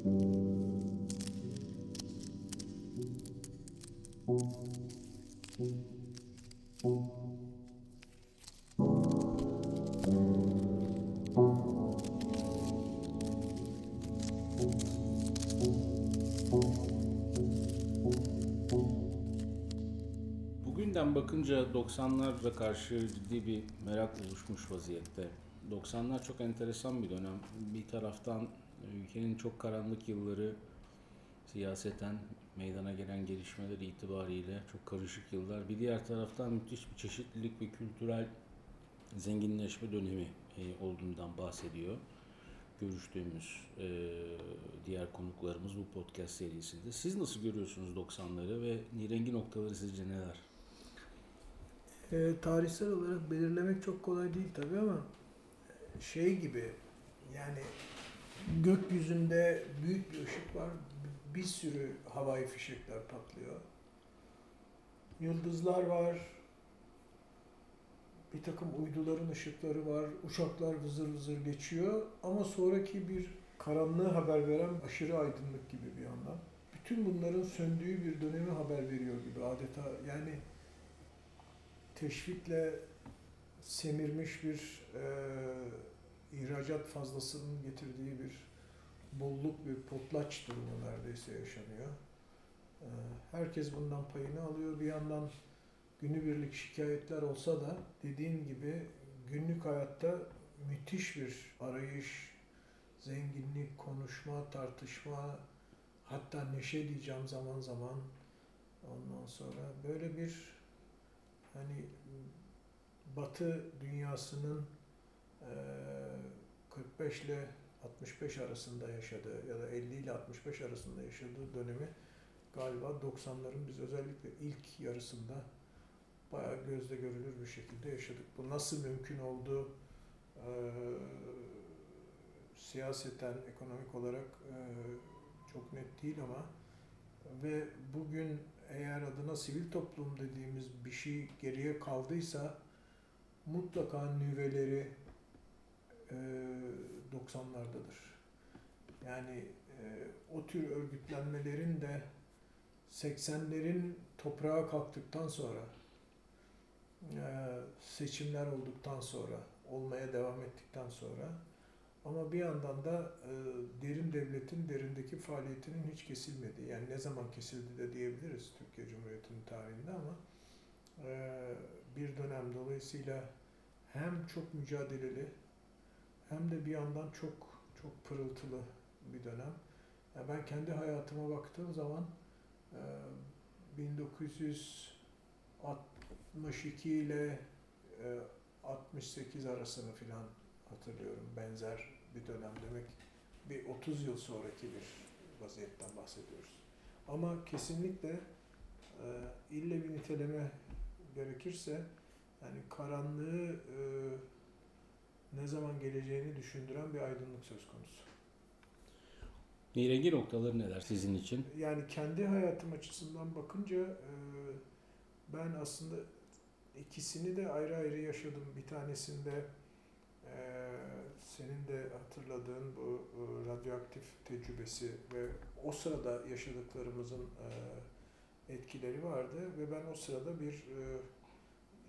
Bugünden bakınca 90'lara karşı ciddi bir merak oluşmuş vaziyette. 90'lar çok enteresan bir dönem. Bir taraftan ülkenin çok karanlık yılları siyaseten meydana gelen gelişmeler itibariyle çok karışık yıllar. Bir diğer taraftan müthiş bir çeşitlilik ve kültürel zenginleşme dönemi e, olduğundan bahsediyor. Görüştüğümüz e, diğer konuklarımız bu podcast serisinde. Siz nasıl görüyorsunuz 90'ları ve nirengi noktaları sizce neler? E, tarihsel olarak belirlemek çok kolay değil tabii ama şey gibi yani gökyüzünde büyük bir ışık var. Bir sürü havai fişekler patlıyor. Yıldızlar var. Bir takım uyduların ışıkları var. Uçaklar vızır vızır geçiyor. Ama sonraki bir karanlığı haber veren aşırı aydınlık gibi bir yandan. Bütün bunların söndüğü bir dönemi haber veriyor gibi adeta. Yani teşvikle semirmiş bir e, ihracat fazlasının getirdiği bir bolluk bir potlaç durumu neredeyse yaşanıyor. E, herkes bundan payını alıyor. Bir yandan günübirlik şikayetler olsa da dediğin gibi günlük hayatta müthiş bir arayış, zenginlik, konuşma, tartışma, hatta neşe diyeceğim zaman zaman. Ondan sonra böyle bir hani Batı dünyasının 45 ile 65 arasında yaşadığı ya da 50 ile 65 arasında yaşadığı dönemi galiba 90'ların biz özellikle ilk yarısında bayağı gözle görülür bir şekilde yaşadık. Bu nasıl mümkün oldu? Ee, siyaseten, ekonomik olarak e, çok net değil ama ve bugün eğer adına sivil toplum dediğimiz bir şey geriye kaldıysa mutlaka nüveleri e, 90'lardadır. Yani e, o tür örgütlenmelerin de 80'lerin toprağa kalktıktan sonra e, seçimler olduktan sonra olmaya devam ettikten sonra ama bir yandan da e, derin devletin derindeki faaliyetinin hiç kesilmediği, yani ne zaman kesildi de diyebiliriz Türkiye Cumhuriyeti'nin tarihinde ama e, bir dönem dolayısıyla hem çok mücadeleli hem de bir yandan çok çok pırıltılı bir dönem. Yani ben kendi hayatıma baktığım zaman e, 1962 ile e, 68 arasını filan hatırlıyorum. Benzer bir dönem demek bir 30 yıl sonraki bir vaziyetten bahsediyoruz. Ama kesinlikle e, ille bir niteleme gerekirse yani karanlığı e, ne zaman geleceğini düşündüren bir aydınlık söz konusu. Nirengi noktaları neler sizin için? Yani kendi hayatım açısından bakınca e, ben aslında ikisini de ayrı ayrı yaşadım. Bir tanesinde ee, senin de hatırladığın bu e, radyoaktif tecrübesi ve o sırada yaşadıklarımızın e, etkileri vardı ve ben o sırada bir e,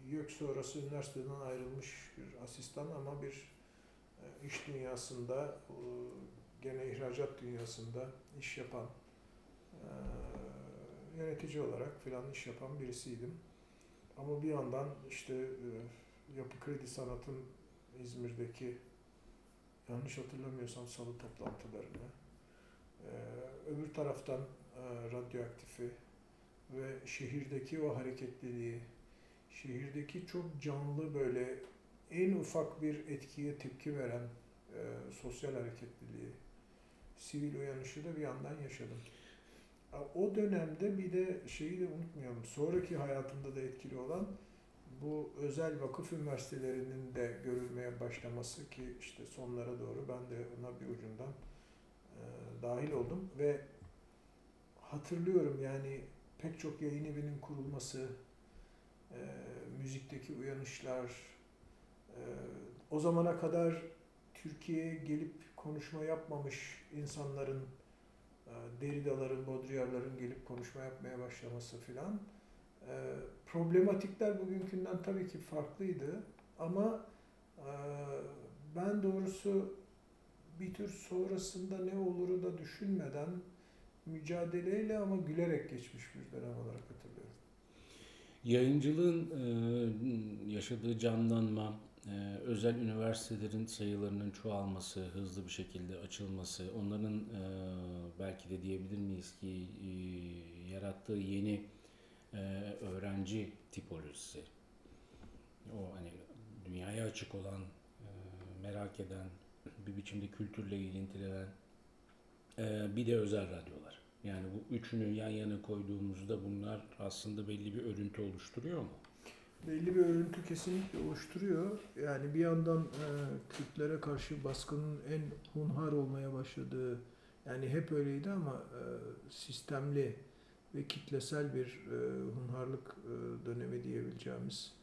YÖK sonrası üniversiteden ayrılmış bir asistan ama bir iş dünyasında gene ihracat dünyasında iş yapan yönetici olarak filan iş yapan birisiydim. Ama bir yandan işte yapı kredi sanatın İzmir'deki yanlış hatırlamıyorsam salı toplantılarını, öbür taraftan e, radyoaktifi ve şehirdeki o hareketliliği, şehirdeki çok canlı böyle en ufak bir etkiye tepki veren e, sosyal hareketliliği, sivil uyanışı da bir yandan yaşadım. O dönemde bir de şeyi de unutmayalım, sonraki hayatımda da etkili olan bu özel vakıf üniversitelerinin de görülmeye başlaması ki işte sonlara doğru ben de ona bir ucundan e, dahil oldum ve hatırlıyorum yani pek çok yayın evinin kurulması, e, müzikteki uyanışlar, e, o zamana kadar Türkiye'ye gelip konuşma yapmamış insanların e, Derrida'ların, Baudrillard'ların gelip konuşma yapmaya başlaması filan. E, problematikler bugünkünden tabii ki farklıydı ama e, ben doğrusu bir tür sonrasında ne oluru da düşünmeden mücadeleyle ama gülerek geçmiş bir dönem olarak hatırlıyorum. Yayıncılığın yaşadığı canlanma, özel üniversitelerin sayılarının çoğalması, hızlı bir şekilde açılması, onların belki de diyebilir miyiz ki yarattığı yeni öğrenci tipolojisi, o hani dünyaya açık olan, merak eden, bir biçimde kültürle ilgilenen, e, bir de özel radyolar. Yani bu üçünü yan yana koyduğumuzda bunlar aslında belli bir örüntü oluşturuyor mu? belli bir örüntü kesinlikle oluşturuyor. Yani bir yandan e, Kürtlere karşı baskının en hunhar olmaya başladığı, yani hep öyleydi ama e, sistemli ve kitlesel bir e, hunharlık e, dönemi diyebileceğimiz,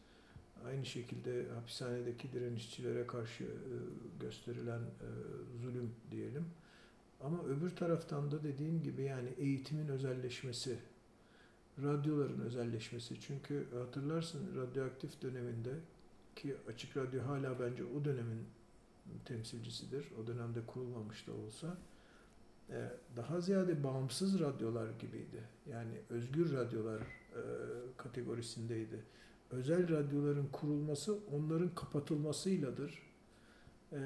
aynı şekilde hapishanedeki direnişçilere karşı e, gösterilen e, zulüm diyelim. Ama öbür taraftan da dediğim gibi yani eğitimin özelleşmesi, radyoların özelleşmesi. Çünkü hatırlarsın radyoaktif döneminde ki Açık Radyo hala bence o dönemin temsilcisidir. O dönemde kurulmamış da olsa e, daha ziyade bağımsız radyolar gibiydi. Yani özgür radyolar e, kategorisindeydi. Özel radyoların kurulması onların kapatılmasıyladır ee,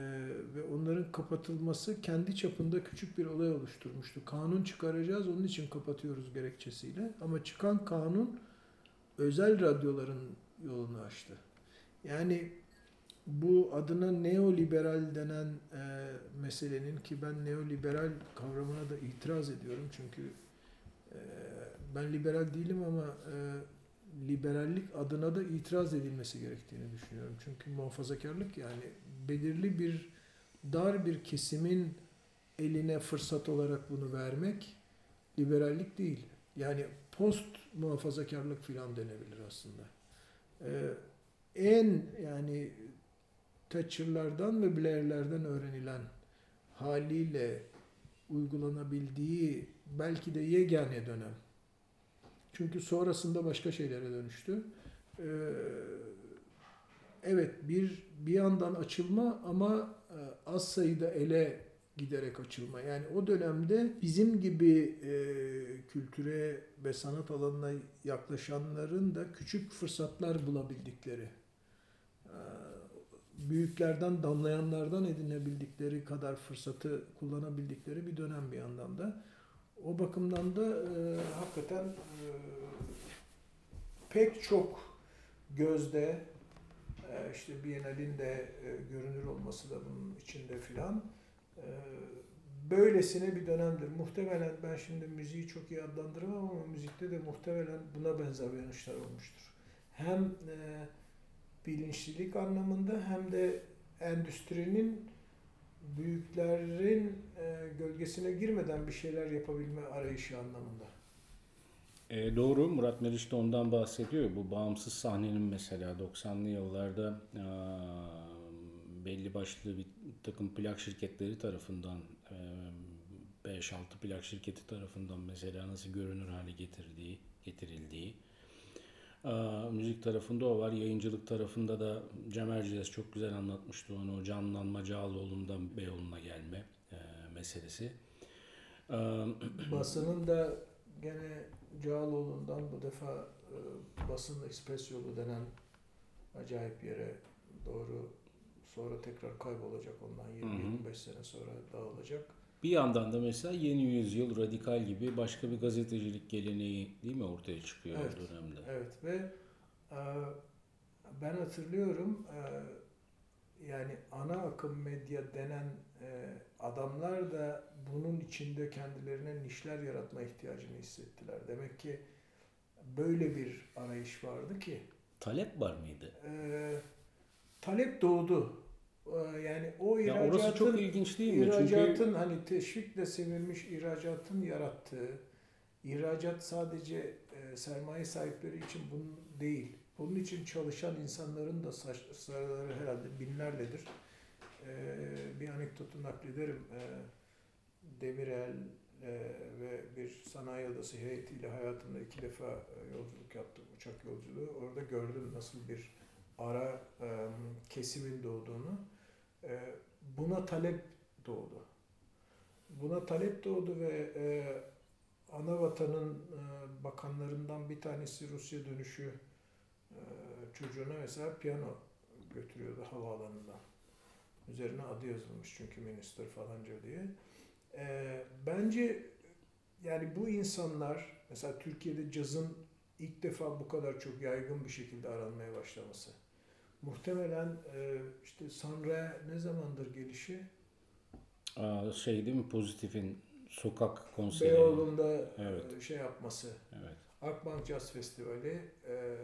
ve onların kapatılması kendi çapında küçük bir olay oluşturmuştu. Kanun çıkaracağız onun için kapatıyoruz gerekçesiyle ama çıkan kanun özel radyoların yolunu açtı. Yani bu adına neoliberal denen e, meselenin ki ben neoliberal kavramına da itiraz ediyorum çünkü e, ben liberal değilim ama e, liberallik adına da itiraz edilmesi gerektiğini düşünüyorum. Çünkü muhafazakarlık yani belirli bir dar bir kesimin eline fırsat olarak bunu vermek liberallik değil. Yani post muhafazakarlık filan denebilir aslında. Ee, en yani Thatcher'lardan ve Blair'lerden öğrenilen haliyle uygulanabildiği belki de yegane dönem. Çünkü sonrasında başka şeylere dönüştü. Ee, evet bir bir yandan açılma ama e, az sayıda ele giderek açılma. Yani o dönemde bizim gibi e, kültüre ve sanat alanına yaklaşanların da küçük fırsatlar bulabildikleri, e, büyüklerden, damlayanlardan edinebildikleri kadar fırsatı kullanabildikleri bir dönem bir yandan da. O bakımdan da e, hakikaten e, pek çok gözde işte Biennale'in de e, görünür olması da bunun içinde filan e, böylesine bir dönemdir. Muhtemelen ben şimdi müziği çok iyi adlandıramam ama müzikte de muhtemelen buna benzer uyanışlar olmuştur. Hem e, bilinçlilik anlamında hem de endüstrinin büyüklerin e, gölgesine girmeden bir şeyler yapabilme arayışı anlamında. E, doğru Murat Meriç de ondan bahsediyor. Bu bağımsız sahnenin mesela 90'lı yıllarda e, belli başlı bir takım plak şirketleri tarafından e, 5-6 plak şirketi tarafından mesela nasıl görünür hale getirdiği, getirildiği. E, müzik tarafında o var. Yayıncılık tarafında da Cem Erciyes çok güzel anlatmıştı onu. O canlanma Cağaloğlu'ndan Beyoğlu'na gelme e, meselesi. E, Basının da gene Cağaloğlu'ndan bu defa e, basın ekspres yolu denen acayip yere doğru sonra tekrar kaybolacak ondan 20-25 sene sonra dağılacak. Bir yandan da mesela yeni yüzyıl radikal gibi başka bir gazetecilik geleneği değil mi ortaya çıkıyor evet, o dönemde? Evet ve e, ben hatırlıyorum e, yani ana akım medya denen e, adamlar da bunun içinde kendilerine nişler yaratma ihtiyacını hissettiler. Demek ki böyle bir arayış vardı ki. Talep var mıydı? E, talep doğdu. E, yani o ihracatın, ya orası çok ilginç değil mi? İhracatın Çünkü... hani teşvikle sevilmiş ihracatın yarattığı, ihracat sadece e, sermaye sahipleri için bunun değil bunun için çalışan insanların da sayıları herhalde binlerledir. Ee, bir anekdotu naklederim. Ee, Demirel, e, ve bir sanayi odası heyetiyle hayatımda iki defa e, yolculuk yaptım, uçak yolculuğu. Orada gördüm nasıl bir ara e, kesimin doğduğunu. E, buna talep doğdu. Buna talep doğdu ve e, ana vatanın e, bakanlarından bir tanesi Rusya dönüşü çocuğuna mesela piyano götürüyordu havaalanından. Üzerine adı yazılmış çünkü minister falanca diye. E, bence yani bu insanlar mesela Türkiye'de cazın ilk defa bu kadar çok yaygın bir şekilde aranmaya başlaması. Muhtemelen e, işte Sanre ne zamandır gelişi? Aa, şey değil mi pozitifin sokak konseri. Beyoğlu'nda Evet. e, şey yapması. Evet. Akbank Jazz Festivali, e,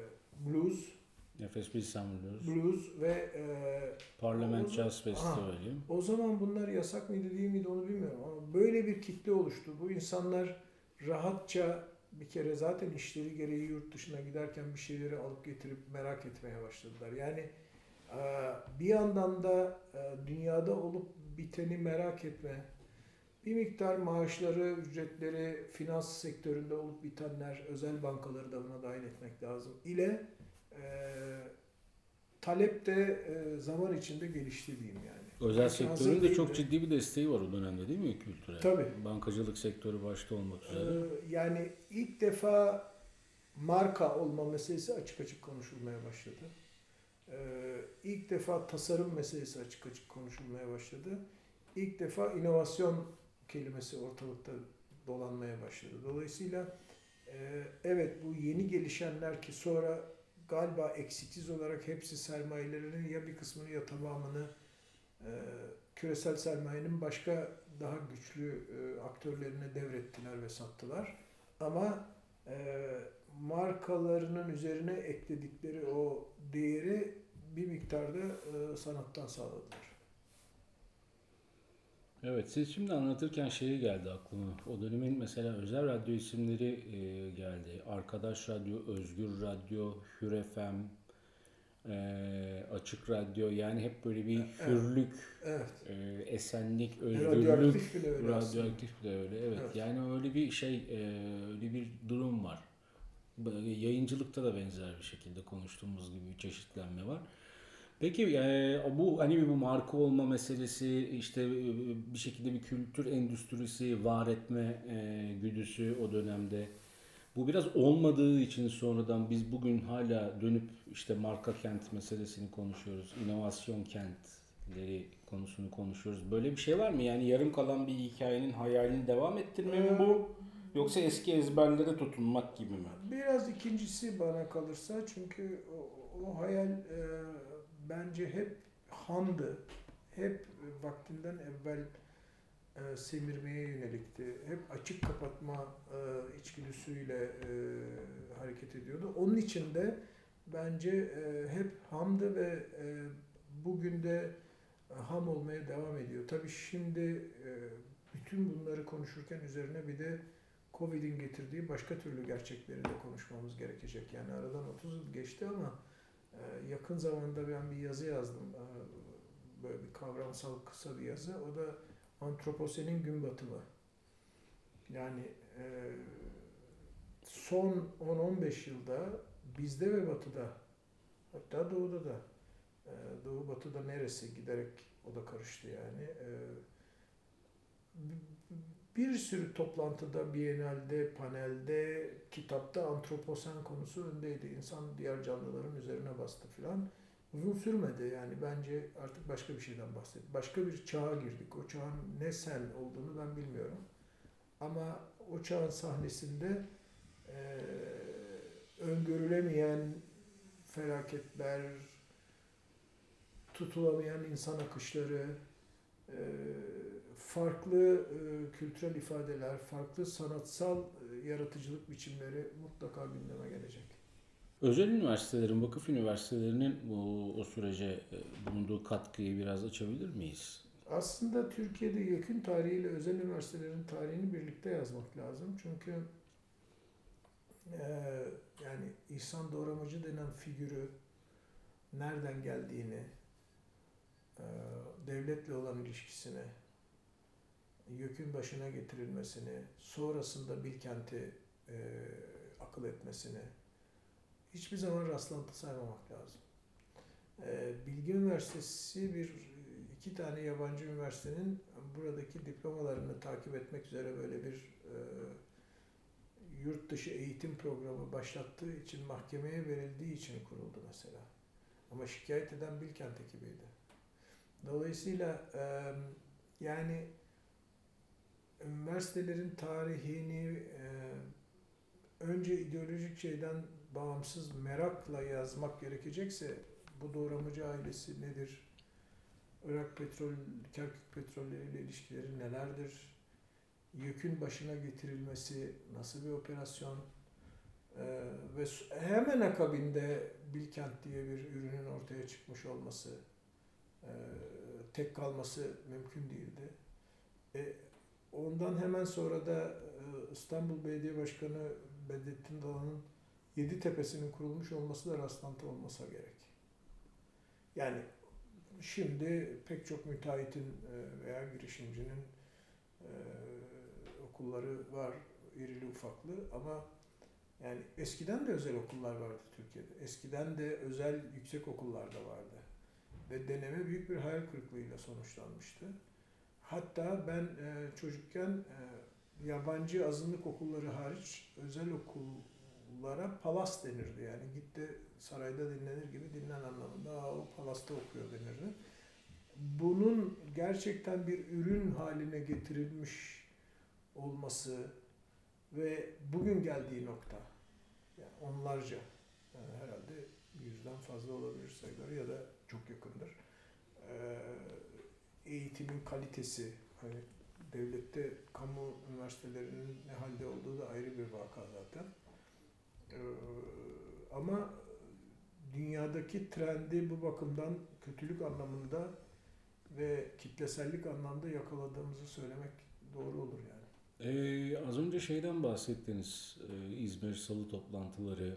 blues, Nefes Bilsem Blues. blues ve e, Parlament Jazz Festivali. o zaman bunlar yasak mıydı değil miydi onu bilmiyorum ama böyle bir kitle oluştu. Bu insanlar rahatça bir kere zaten işleri gereği yurt dışına giderken bir şeyleri alıp getirip merak etmeye başladılar. Yani e, bir yandan da e, dünyada olup biteni merak etme, bir miktar maaşları, ücretleri, finans sektöründe olup bitenler, özel bankaları da buna dahil etmek lazım. ile e, talep de e, zaman içinde gelişti diyeyim yani. Özel sektörün de çok ciddi bir desteği var o dönemde değil mi kültüre? Tabii. Bankacılık sektörü başta olmak üzere. Ee, yani ilk defa marka olma meselesi açık açık konuşulmaya başladı. Ee, ilk defa tasarım meselesi açık açık konuşulmaya başladı. İlk defa inovasyon kelimesi ortalıkta dolanmaya başladı. Dolayısıyla e, evet bu yeni gelişenler ki sonra galiba eksiksiz olarak hepsi sermayelerinin ya bir kısmını ya tamamını e, küresel sermayenin başka daha güçlü e, aktörlerine devrettiler ve sattılar. Ama markalarının üzerine ekledikleri o değeri bir miktarda e, sanattan sağladılar. Evet, siz şimdi anlatırken şeyi geldi aklıma. O dönemin mesela özel radyo isimleri e, geldi. Arkadaş Radyo, Özgür Radyo, Hür FM, e, Açık Radyo. Yani hep böyle bir Evet. hürlük, Evet. e, esenlik, özgürlük. Radyoaktif bile öyle aslında. Radyoaktif öyle. Evet. Evet. Yani öyle bir şey, e, öyle bir durum var. Böyle Yayıncılıkta da benzer bir şekilde konuştuğumuz gibi bir çeşitlenme var. Peki e, bu hani bir marka olma meselesi işte e, bir şekilde bir kültür endüstrisi var etme e, güdüsü o dönemde bu biraz olmadığı için sonradan biz bugün hala dönüp işte marka kent meselesini konuşuyoruz. inovasyon kentleri konusunu konuşuyoruz. Böyle bir şey var mı? Yani yarım kalan bir hikayenin hayalini devam ettirme mi bu? Yoksa eski ezberlere tutunmak gibi mi? Biraz ikincisi bana kalırsa çünkü o, o hayal e, bence hep hamdı. Hep vaktinden evvel e, semirmeye yönelikti. Hep açık kapatma e, içgüdüsüyle e, hareket ediyordu. Onun için de bence e, hep hamdı ve e, bugün de e, ham olmaya devam ediyor. Tabii şimdi e, bütün bunları konuşurken üzerine bir de Covid'in getirdiği başka türlü gerçekleri de konuşmamız gerekecek. Yani aradan 30 yıl geçti ama yakın zamanda ben bir yazı yazdım. E, Böyle bir kavramsal kısa bir yazı. O da antroposenin gün batımı. Yani e, son 10-15 yılda bizde ve batıda hatta doğuda da e, doğu batıda neresi giderek o da karıştı yani. E, bir sürü toplantıda, bienalde, panelde, kitapta antroposen konusu öndeydi. İnsan diğer canlıların üzerine bastı filan. Uzun sürmedi yani bence artık başka bir şeyden bahset. Başka bir çağa girdik. O çağın ne sen olduğunu ben bilmiyorum. Ama o çağın sahnesinde eee öngörülemeyen felaketler, tutulamayan insan akışları, eee, farklı e, kültürel ifadeler, farklı sanatsal e, yaratıcılık biçimleri mutlaka gündeme gelecek. Özel üniversitelerin, vakıf üniversitelerinin bu o sürece e, bulunduğu katkıyı biraz açabilir miyiz? Aslında Türkiye'de yakın tarihiyle özel üniversitelerin tarihini birlikte yazmak lazım. Çünkü e, yani İhsan Doğramacı denen figürü nereden geldiğini, devletle olan ilişkisini, YÖK'ün başına getirilmesini, sonrasında Bilkent'i e, akıl etmesini hiçbir zaman rastlantı saymamak lazım. E, Bilgi Üniversitesi bir iki tane yabancı üniversitenin buradaki diplomalarını takip etmek üzere böyle bir e, yurt dışı eğitim programı başlattığı için mahkemeye verildiği için kuruldu mesela. Ama şikayet eden Bilkent ekibiydi. Dolayısıyla e, yani üniversitelerin tarihini e, önce ideolojik şeyden bağımsız merakla yazmak gerekecekse bu doğramacı ailesi nedir? Irak petrol, Kerkük petrolleriyle ilişkileri nelerdir? Yükün başına getirilmesi nasıl bir operasyon? Ee, ve hemen akabinde Bilkent diye bir ürünün ortaya çıkmış olması, e, tek kalması mümkün değildi. E, ondan hemen sonra da e, İstanbul Belediye Başkanı Bedrettin Dalan'ın Yedi Tepesi'nin kurulmuş olması da rastlantı olmasa gerek. Yani şimdi pek çok müteahhitin e, veya girişimcinin e, okulları var irili ufaklı ama yani eskiden de özel okullar vardı Türkiye'de. Eskiden de özel yüksek okullar da vardı. Ve deneme büyük bir hayal kırıklığıyla sonuçlanmıştı. Hatta ben e, çocukken e, yabancı azınlık okulları hariç özel okullara palas denirdi. Yani gitti sarayda dinlenir gibi dinlen anlamında Aa, o palasta okuyor denirdi. Bunun gerçekten bir ürün haline getirilmiş olması ve bugün geldiği nokta yani onlarca yani herhalde yüzden fazla olabilir sayıları ya da çok yakındır. Eğitimin kalitesi hani devlette kamu üniversitelerinin ne halde olduğu da ayrı bir vaka zaten. Ee, ama dünyadaki trendi bu bakımdan kötülük anlamında ve kitlesellik anlamda yakaladığımızı söylemek doğru olur yani. Ee, az önce şeyden bahsettiniz, ee, İzmir Salı toplantıları.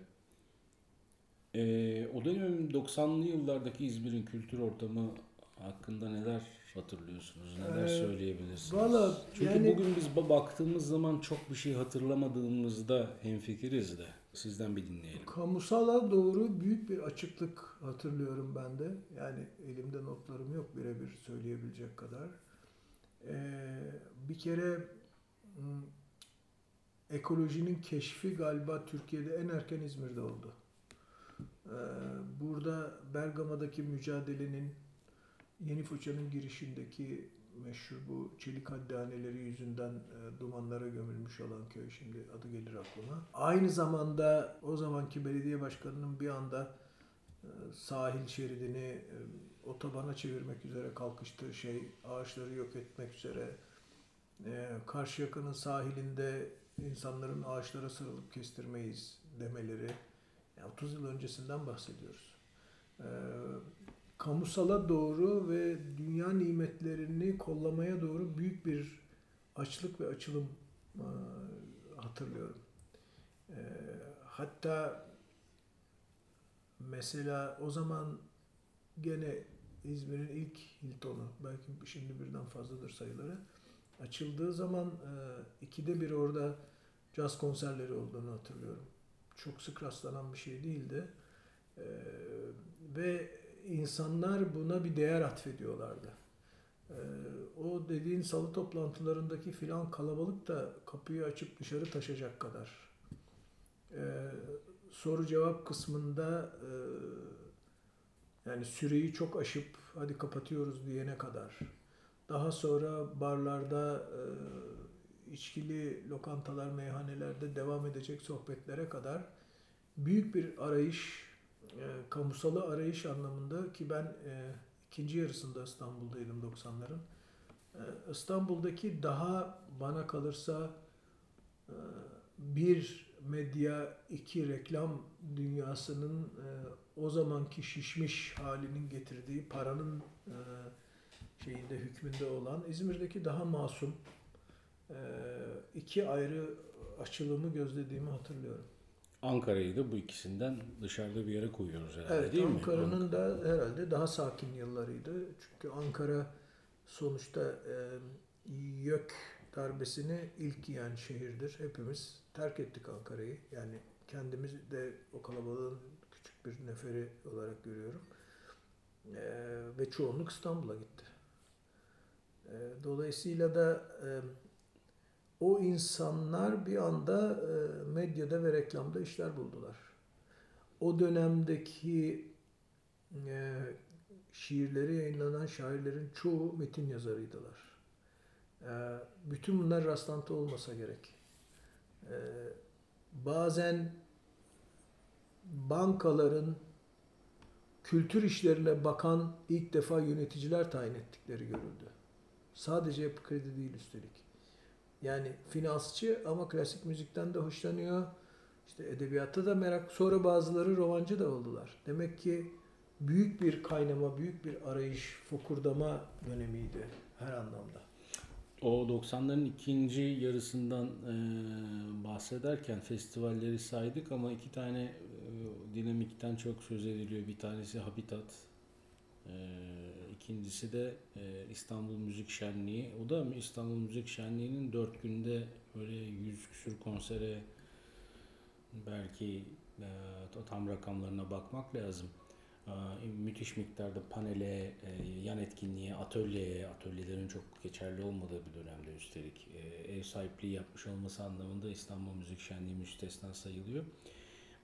Ee, o dönem 90'lı yıllardaki İzmir'in kültür ortamı hakkında neler hatırlıyorsunuz, neler Ee, söyleyebilirsiniz? valla Çünkü yani- bugün biz ba- baktığımız zaman çok bir şey hatırlamadığımızda hemfikiriz de. Sizden bir dinleyelim. Kamusala doğru büyük bir açıklık hatırlıyorum ben de. Yani elimde notlarım yok birebir söyleyebilecek kadar. Ee, bir kere m, ekolojinin keşfi galiba Türkiye'de en erken İzmir'de oldu. Ee, burada Bergama'daki mücadelenin Yeni Foça'nın girişindeki meşhur bu çelik haddaneleri yüzünden e, dumanlara gömülmüş olan köy şimdi adı gelir aklıma. Aynı zamanda o zamanki belediye başkanının bir anda e, sahil şeridini e, otobana çevirmek üzere kalkıştığı şey, ağaçları yok etmek üzere e, Karşıyaka'nın sahilinde insanların ağaçlara sarılıp kestirmeyiz demeleri. Yani 30 yıl öncesinden bahsediyoruz. E, kamusala doğru ve dünya nimetlerini kollamaya doğru büyük bir açlık ve açılım e, hatırlıyorum. E, hatta mesela o zaman gene İzmir'in ilk Hilton'u, belki şimdi birden fazladır sayıları, açıldığı zaman e, ikide bir orada caz konserleri olduğunu hatırlıyorum. Çok sık rastlanan bir şey değildi. Ve insanlar buna bir değer atfediyorlardı. Ee, o dediğin salı toplantılarındaki filan kalabalık da kapıyı açıp dışarı taşacak kadar. Ee, soru cevap kısmında e, yani süreyi çok aşıp hadi kapatıyoruz diyene kadar. Daha sonra barlarda, e, içkili lokantalar, meyhanelerde devam edecek sohbetlere kadar büyük bir arayış e, kamusalı arayış anlamında ki ben e, ikinci yarısında İstanbul'daydım 90'ların. E, İstanbul'daki daha bana kalırsa e, bir medya, iki reklam dünyasının e, o zamanki şişmiş halinin getirdiği paranın e, şeyinde hükmünde olan İzmir'deki daha masum e, iki ayrı açılımı gözlediğimi hatırlıyorum. Ankara'yı da bu ikisinden dışarıda bir yere koyuyoruz herhalde Evet, değil mi? Ankara'nın da herhalde daha sakin yıllarıydı. Çünkü Ankara sonuçta e, YÖK darbesini ilk yiyen şehirdir. Hepimiz terk ettik Ankara'yı. Yani kendimiz de o kalabalığın küçük bir neferi olarak görüyorum. Ee, ve çoğunluk İstanbul'a gitti. Ee, dolayısıyla da e, o insanlar bir anda e, medyada ve reklamda işler buldular. O dönemdeki e, şiirleri yayınlanan şairlerin çoğu metin yazarıydılar. E, bütün bunlar rastlantı olmasa gerek. Bazen bankaların kültür işlerine bakan ilk defa yöneticiler tayin ettikleri görüldü. Sadece yapı kredi değil üstelik. Yani finansçı ama klasik müzikten de hoşlanıyor. İşte edebiyatta da merak. Sonra bazıları romancı da oldular. Demek ki büyük bir kaynama, büyük bir arayış, fokurdama dönemiydi her anlamda. O 90'ların ikinci yarısından e, bahsederken festivalleri saydık ama iki tane e, dinamikten çok söz ediliyor. Bir tanesi Habitat, e, ikincisi de e, İstanbul Müzik Şenliği. O da İstanbul Müzik Şenliği'nin dört günde böyle yüz küsür konsere belki e, tam rakamlarına bakmak lazım. E, müthiş miktarda panele, e, yan etkinliğe, atölyeye, atölyelerin çok geçerli olmadığı bir dönemde üstelik e, ev sahipliği yapmış olması anlamında İstanbul Müzik Şenliği müstesna sayılıyor.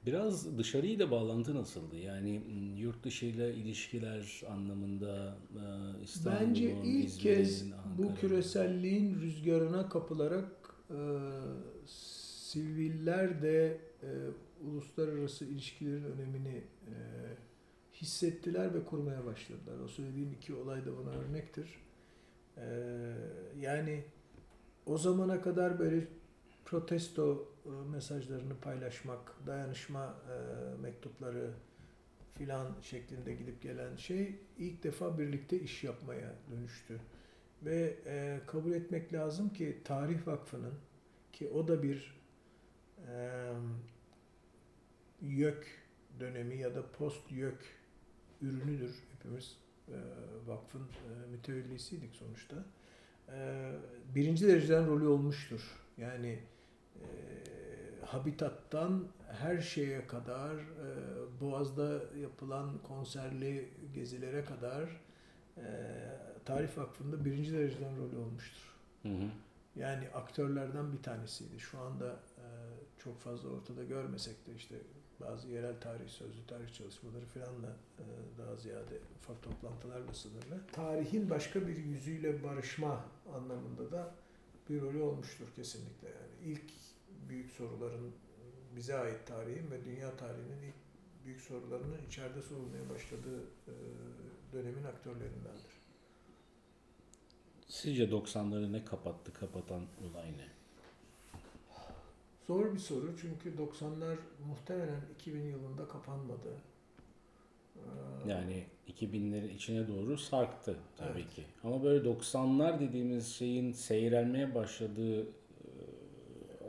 Biraz dışarıyla bağlantı nasıldı? Yani yurt dışıyla ilişkiler anlamında İstanbul'un, Bence ilk kez bu küreselliğin rüzgarına kapılarak e, siviller de e, uluslararası ilişkilerin önemini e, hissettiler ve kurmaya başladılar. O söylediğim iki olay da buna örnektir. E, yani o zamana kadar böyle protesto mesajlarını paylaşmak, dayanışma e, mektupları filan şeklinde gidip gelen şey ilk defa birlikte iş yapmaya dönüştü. Ve e, kabul etmek lazım ki Tarih Vakfı'nın ki o da bir e, YÖK dönemi ya da post YÖK ürünüdür. Hepimiz e, vakfın e, mütevellisiydik sonuçta. E, birinci dereceden rolü olmuştur. Yani e, habitattan her şeye kadar, e, Boğaz'da yapılan konserli gezilere kadar e, Tarih Vakfı'nda birinci dereceden rolü olmuştur. Hı hı. Yani aktörlerden bir tanesiydi. Şu anda e, çok fazla ortada görmesek de işte bazı yerel tarih, sözlü tarih çalışmaları filanla e, daha ziyade ufak toplantılarla sınırlı. Tarihin başka bir yüzüyle barışma anlamında da bir rolü olmuştur kesinlikle. Yani ilk büyük soruların bize ait tarihin ve dünya tarihinin ilk büyük sorularının içeride sorulmaya başladığı e, dönemin aktörlerindendir. Sizce 90'ları ne kapattı, kapatan olay ne? Zor bir soru çünkü 90'lar muhtemelen 2000 yılında kapanmadı. Ee, yani 2000'lerin içine doğru sarktı tabii evet. ki. Ama böyle 90'lar dediğimiz şeyin seyrelmeye başladığı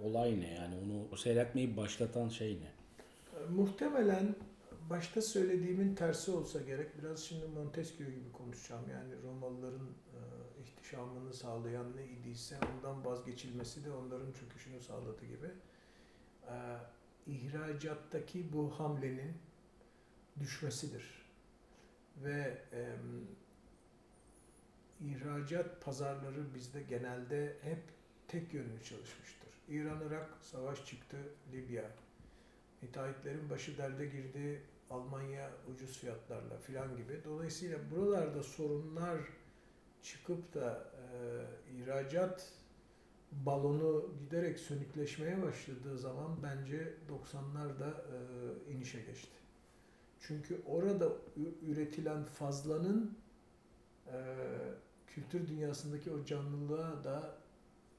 olay ne? Yani onu seyretmeyi başlatan şey ne? Ee, muhtemelen başta söylediğimin tersi olsa gerek. Biraz şimdi Montesquieu gibi konuşacağım. Yani Romalıların e, ihtişamını sağlayan ne idiyse ondan vazgeçilmesi de onların çöküşünü sağladı gibi. E, ihracattaki bu hamlenin düşmesidir. Ve e, ihracat pazarları bizde genelde hep tek yönlü çalışmıştır. İran-Irak savaş çıktı, Libya. Müteahhitlerin başı derde girdi, Almanya ucuz fiyatlarla filan gibi. Dolayısıyla buralarda sorunlar çıkıp da e, ihracat balonu giderek sönükleşmeye başladığı zaman bence 90'larda e, inişe geçti. Çünkü orada üretilen fazlanın e, kültür dünyasındaki o canlılığa da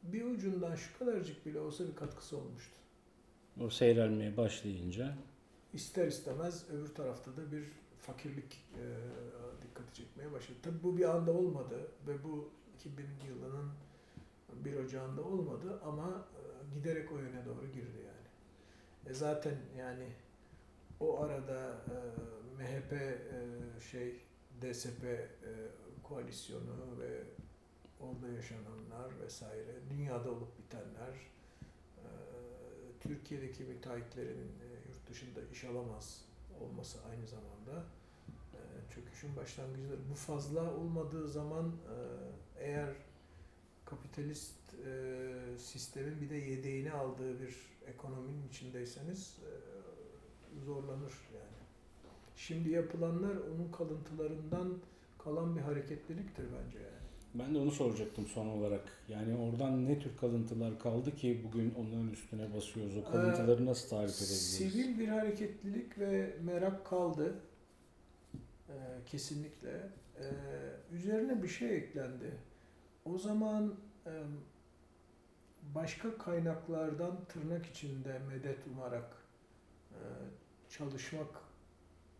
bir ucundan şu kadarcık bile olsa bir katkısı olmuştu. O seyrelmeye başlayınca ister istemez öbür tarafta da bir fakirlik e, dikkati çekmeye başladı. Tabii bu bir anda olmadı ve bu 2000 yılının bir ocağında olmadı ama e, giderek o yöne doğru girdi yani. E zaten yani o arada e, MHP e, şey DSP e, koalisyonu ve orada yaşananlar vesaire, dünyada olup bitenler, Türkiye'deki müteahhitlerin yurt dışında iş alamaz olması aynı zamanda çöküşün başlangıcıdır. Bu fazla olmadığı zaman eğer kapitalist sistemin bir de yedeğini aldığı bir ekonominin içindeyseniz zorlanır yani. Şimdi yapılanlar onun kalıntılarından kalan bir hareketliliktir bence yani. Ben de onu soracaktım son olarak. Yani oradan ne tür kalıntılar kaldı ki bugün onların üstüne basıyoruz? O kalıntıları nasıl tarif edebiliriz? Sivil bir hareketlilik ve merak kaldı. Ee, kesinlikle. Ee, üzerine bir şey eklendi. O zaman e, başka kaynaklardan tırnak içinde medet umarak e, çalışmak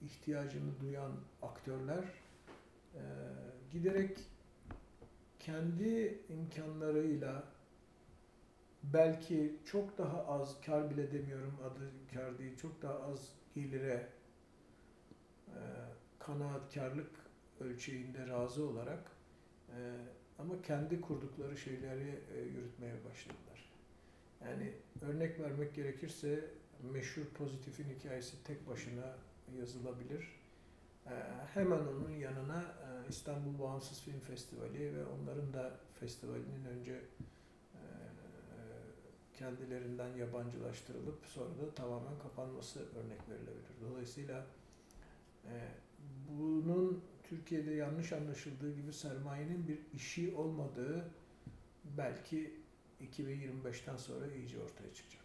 ihtiyacını duyan aktörler e, giderek kendi imkanlarıyla belki çok daha az kar bile demiyorum adı kar değil çok daha az gelire e, kanaatkarlık ölçeğinde razı olarak e, ama kendi kurdukları şeyleri e, yürütmeye başladılar. Yani örnek vermek gerekirse meşhur pozitifin hikayesi tek başına yazılabilir. E, hemen onun yanına e, İstanbul Bağımsız Film Festivali ve onların da festivalinin önce e, kendilerinden yabancılaştırılıp sonra da tamamen kapanması örnek verilebilir. Dolayısıyla e, bunun Türkiye'de yanlış anlaşıldığı gibi sermayenin bir işi olmadığı belki 2025'ten sonra iyice ortaya çıkacak.